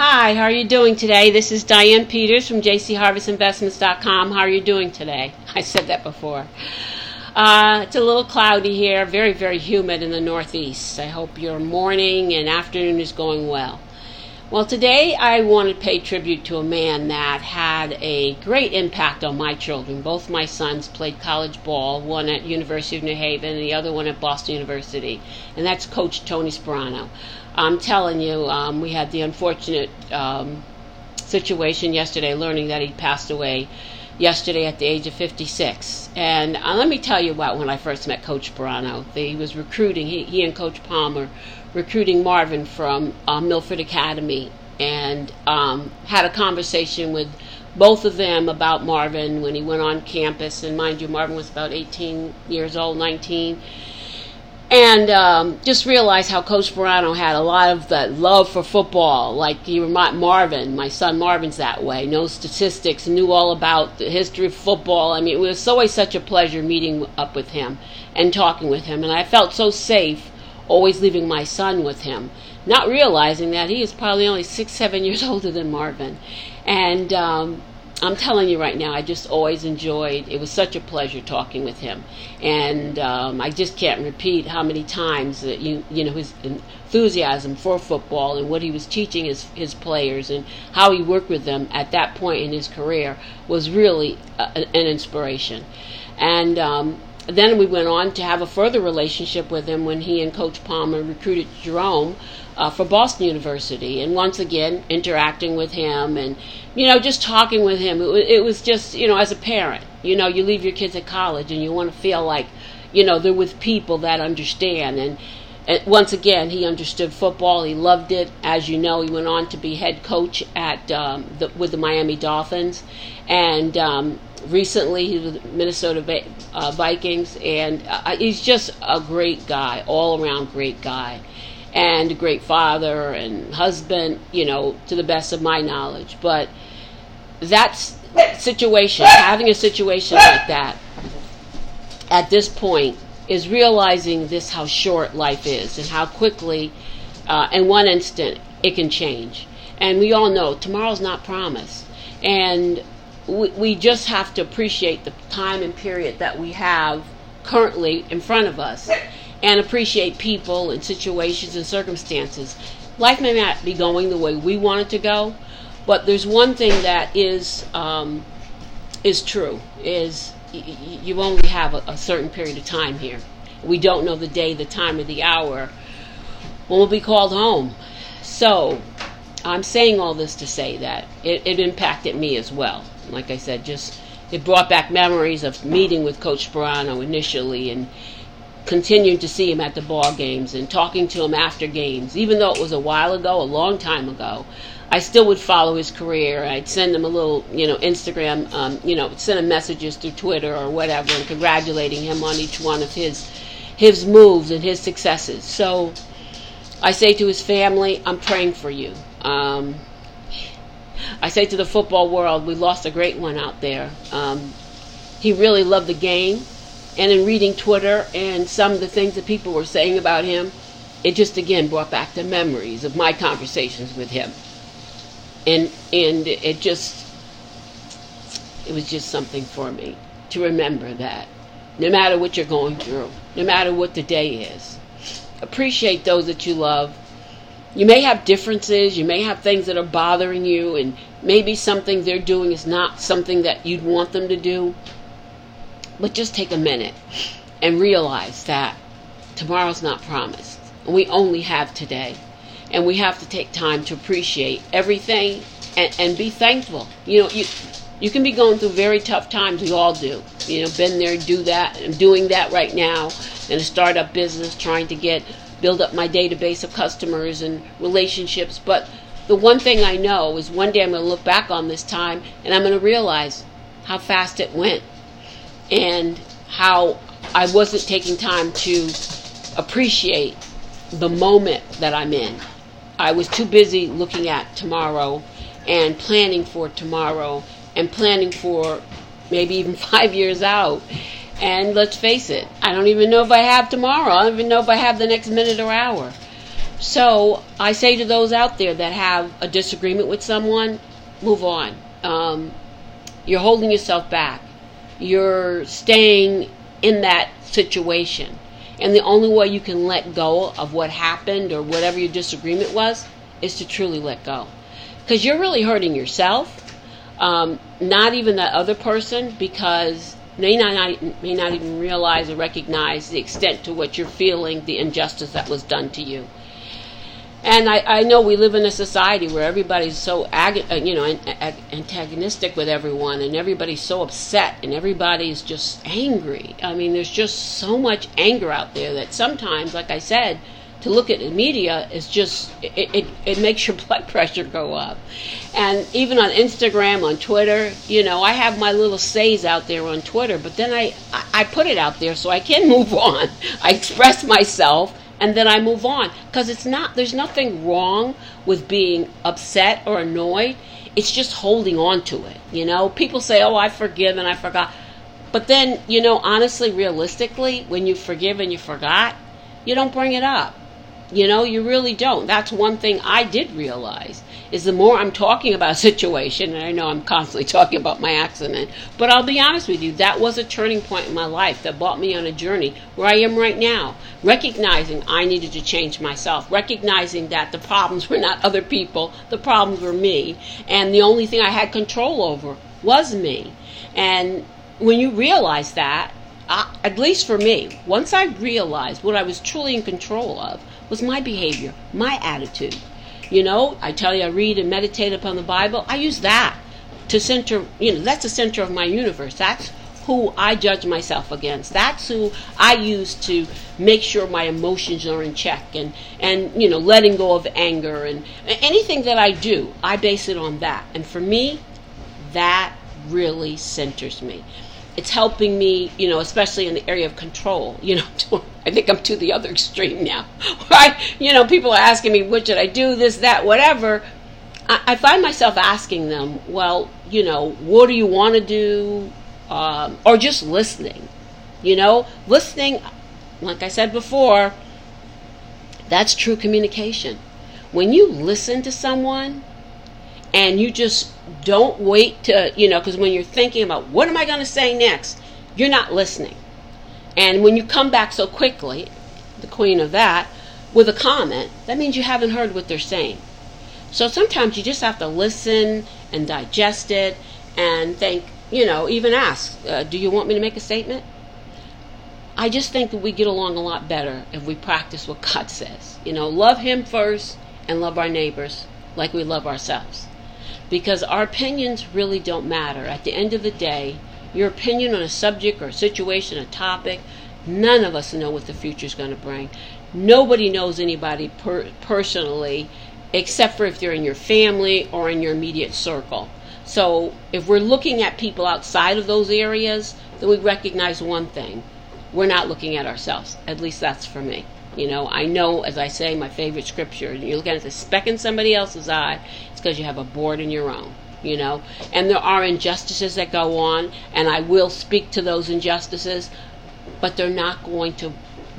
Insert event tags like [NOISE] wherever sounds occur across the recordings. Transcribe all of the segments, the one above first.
Hi, how are you doing today? This is Diane Peters from jcharvestinvestments.com. How are you doing today? [LAUGHS] I said that before. Uh, it's a little cloudy here, very, very humid in the Northeast. I hope your morning and afternoon is going well. Well, today I want to pay tribute to a man that had a great impact on my children. Both my sons played college ball, one at University of New Haven and the other one at Boston University, and that's Coach Tony Sparano. I'm telling you, um, we had the unfortunate um, situation yesterday, learning that he passed away yesterday at the age of 56. And uh, let me tell you about when I first met Coach Sparano. He was recruiting, he, he and Coach Palmer recruiting Marvin from uh, Milford Academy and um, had a conversation with both of them about Marvin when he went on campus. And mind you, Marvin was about 18 years old, 19 and um, just realized how Coach Sparano had a lot of that love for football. Like you remind Marvin, my son Marvin's that way. no statistics, knew all about the history of football. I mean, it was always such a pleasure meeting up with him and talking with him, and I felt so safe always leaving my son with him, not realizing that he is probably only six, seven years [LAUGHS] older than Marvin, and um, I'm telling you right now, I just always enjoyed. It was such a pleasure talking with him, and um, I just can't repeat how many times that you you know his enthusiasm for football and what he was teaching his his players and how he worked with them at that point in his career was really a, an inspiration, and. Um, then we went on to have a further relationship with him when he and Coach Palmer recruited Jerome uh, for Boston University, and once again interacting with him and you know just talking with him. It, it was just you know as a parent, you know you leave your kids at college and you want to feel like you know they're with people that understand and. And once again, he understood football. He loved it. As you know, he went on to be head coach at um, the, with the Miami Dolphins, and um, recently he was the Minnesota uh, Vikings, and uh, he's just a great guy, all around great guy and a great father and husband, you know, to the best of my knowledge. But that situation, having a situation like that at this point, is realizing this how short life is and how quickly, uh, in one instant, it can change. And we all know tomorrow's not promised. And we, we just have to appreciate the time and period that we have currently in front of us and appreciate people and situations and circumstances. Life may not be going the way we want it to go, but there's one thing that is um, is true: is you only have a, a certain period of time here. We don't know the day, the time, or the hour when we'll be called home. So, I'm saying all this to say that it, it impacted me as well. Like I said, just it brought back memories of meeting with Coach Sparano initially and continuing to see him at the ball games and talking to him after games, even though it was a while ago, a long time ago. I still would follow his career. I'd send him a little, you know, Instagram, um, you know, send him messages through Twitter or whatever, and congratulating him on each one of his his moves and his successes. So I say to his family, I'm praying for you. Um, I say to the football world, we lost a great one out there. Um, he really loved the game and in reading Twitter and some of the things that people were saying about him, it just again brought back the memories of my conversations with him. And and it just it was just something for me to remember that no matter what you're going through, no matter what the day is, appreciate those that you love. You may have differences, you may have things that are bothering you, and maybe something they're doing is not something that you'd want them to do. But just take a minute and realize that tomorrow's not promised. We only have today. And we have to take time to appreciate everything and, and be thankful. You know, you you can be going through very tough times. We all do. You know, been there, do that. I'm doing that right now in a startup business, trying to get build up my database of customers and relationships. But the one thing I know is one day I'm going to look back on this time and I'm going to realize how fast it went and how I wasn't taking time to appreciate the moment that I'm in. I was too busy looking at tomorrow and planning for tomorrow and planning for maybe even [LAUGHS] five years out. And let's face it, I don't even know if I have tomorrow. I don't even know if I have the next minute or hour. So I say to those out there that have a disagreement with someone, move on. Um, you're holding yourself back. You're staying in that situation. And the only way you can let go of what happened or whatever your disagreement was is to truly let go. Because you're really hurting yourself, um, not even that other person, because they not, may not even realize or recognize the extent to which you're feeling the injustice that was done to you. And I, I know we live in a society where everybody's so ag- uh, you know antagonistic with everyone, and everybody's so upset, and everybody's just angry. I mean, there's just so much anger out there that sometimes, like I said, to look at the media is just it, it, it makes your [LAUGHS] blood pressure go up. And even on Instagram, on Twitter, you know, I have my little says out there on Twitter, but then I I put it out there so I can [LAUGHS] move on. I express myself and then I move on because it's not there's nothing wrong with being upset or annoyed. It's just holding on to it. You know, people say, "Oh, I forgive and I forgot." But then, you know, honestly, realistically, when you forgive and you forgot, you don't bring it up. You know, you really don't. That's one thing I did realize is the more I'm talking about a situation, and I know I'm constantly [LAUGHS] talking about my accident, but I'll be honest with you, that was a turning point in my life that brought me on a journey where I am right now, recognizing I needed to change myself, recognizing that the problems were not other people, the problems were me, and the only thing I had control over was me. And when you realize that, at least for me, once I realized what I was truly in control of was my behavior, my attitude. You know, I tell you, I read and meditate upon the Bible. I use that to center, you know, that's the center of my universe. That's who I judge myself against. That's who I use to make sure my emotions are in check and, and you know, letting go of anger and anything that I do, I base it on that. And for me, that really centers me it's helping me, you know, especially in the area of control. You know, [LAUGHS] I think I'm to the other extreme now. [LAUGHS] Right? You know, people are asking me, what should I do, this, that, whatever. I, I find myself asking them, well, you know, what do you want to do? Um, or just listening. You know, listening, like I said before, that's true communication. When you listen to someone and you just don't wait to, you know, because when you're thinking about what am I going to say next, you're not listening. And when you come back so quickly, the queen of that, with a comment, that means you haven't heard what they're saying. So sometimes you just have to listen and digest it and think, you know, even ask, uh, do you want me to make a statement? I just think that we get along a lot better if we practice what God [LAUGHS] says. You know, love Him first and love our neighbors like we love ourselves because our opinions really don't matter. At the end of the day, your opinion on a subject or a situation, a topic, none of us know what the future is going to bring. Nobody knows anybody per- personally except for if they're in your family or in your immediate circle. So if we're looking at people outside of those areas, then we recognize one thing. We're not looking at ourselves. At least that's for me. You know, I know, as I say, my favorite scripture, you're looking at the speck in somebody else's eye, it's because you have a board in your own, you know. And there are injustices that go on, and I will speak to those injustices, but they're not going to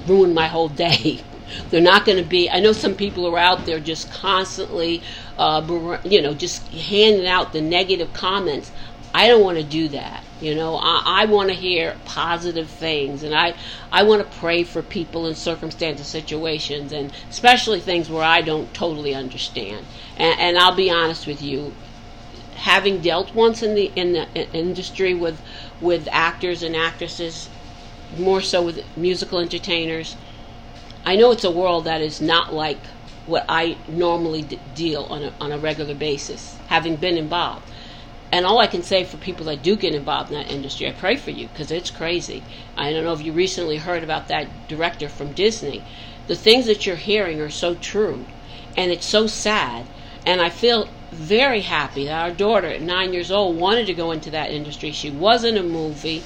ruin my whole day. [LAUGHS] They're not going to be. I know some people are out there just constantly, uh, you know, just handing out the negative comments. I don't want to do that. You know, I, I want to hear positive things, and I I want to pray for people in circumstances, situations, and especially things where I don't totally understand. And, and I'll be honest with you, having dealt once in the in the industry with with actors and actresses, more so with musical entertainers, I know it's a world that is not like what I normally d- deal on a, on a regular basis, having been involved. And all I can say for people that do get involved in that industry, I pray for you because it's crazy. I don't know if you recently heard about that director from Disney. The things that you're hearing are so true, and it's so sad. And I feel very happy that our daughter, at nine years old, wanted to go into that industry. She was in a movie.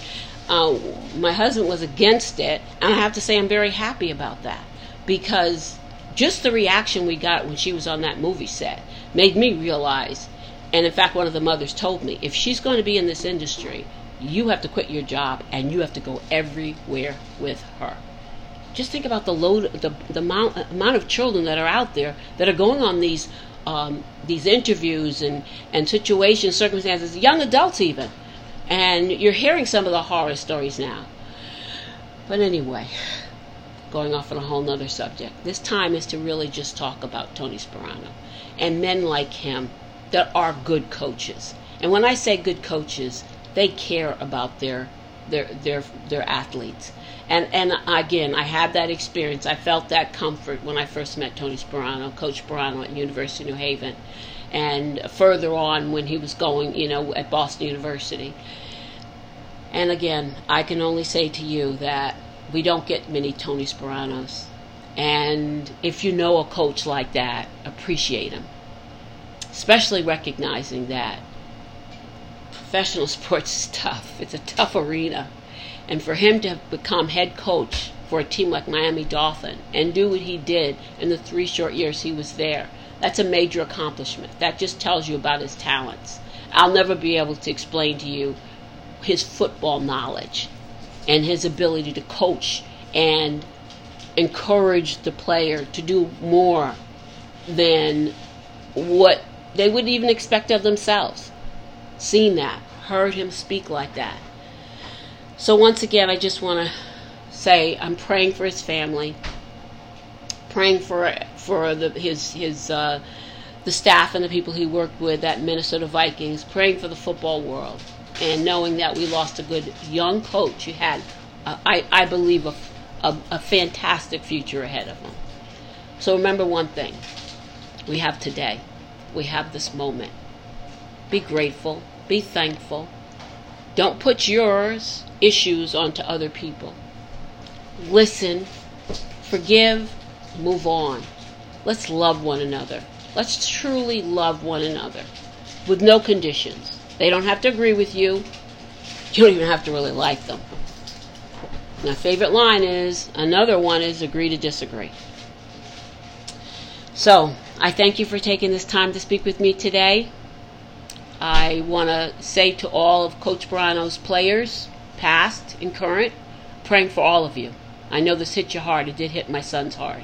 Uh, my husband was against it, and I have to say I'm very happy about that because just the reaction we got when she was on that movie set made me realize and in fact, one of the mothers told me if she's going to be in this industry, you have to quit your job and you have to go everywhere with her. just think about the load, the, the amount, amount of children that are out there that are going on these um, these interviews and, and situations, circumstances, young adults even. And you're hearing some of the horror stories now. But anyway, going off on a whole nother subject. This time is to really just talk about Tony Sparano and men like him that are good coaches. And when I say good coaches, they care about their their their their athletes. And and again, I had that experience. I felt that comfort when I first met Tony Sparano, Coach Sparano at University of New Haven, and further on when he was going, you know, at Boston University. And again, I can only say to you that we don't get many Tony Sparanos. And if you know a coach like that, appreciate him. Especially recognizing that professional [LAUGHS] sports is tough. It's a tough arena. And for him to become head coach for a team like Miami Dolphin and do what he did in the three short years he was there, that's a major accomplishment. That just tells you about his talents. I'll never be able to explain to you his football knowledge and his ability to coach and encourage the player to do more than what they wouldn't even expect of themselves. Seen that, heard him speak like that. So, once again, I just want to say I'm praying for his family, praying for for the, his his uh, the staff and the people he worked with at Minnesota Vikings, praying for the football world, and knowing that we lost a good young coach who had, uh, I I believe, a, a a fantastic future ahead of him. So remember one thing: we have today, we have this moment. Be grateful, be thankful. Don't put yours issues onto other people. Listen, forgive, move on. Let's love one another. Let's truly love one another with no conditions. They don't have to agree with you. You don't even have to really like them. My favorite line is another one is agree to disagree. So, I thank you for taking this time to speak with me today. I want to say to all of Coach Sparano's players, past and current, praying for all of you. I know this hit you hard. It did hit my son's hard.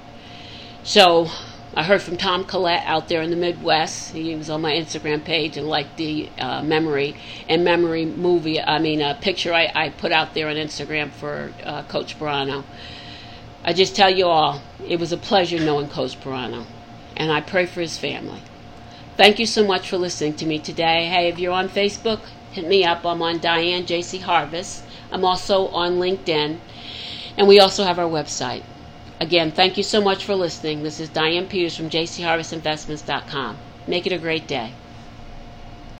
So I heard from Tom Collette out there in the Midwest. He was on my Instagram page and liked the uh, memory and memory movie. I mean, a picture I, I put out there on Instagram for uh, Coach Brano. I just tell you all, it was a pleasure knowing Coach Sparano, and I pray for his family. Thank you so much for listening to me today. Hey, if you're on Facebook, hit me up. I'm on Diane JC Harvest. I'm also on LinkedIn, and we also have our website. Again, thank you so much for listening. This is Diane Peters from jcharvestinvestments.com. Make it a great day.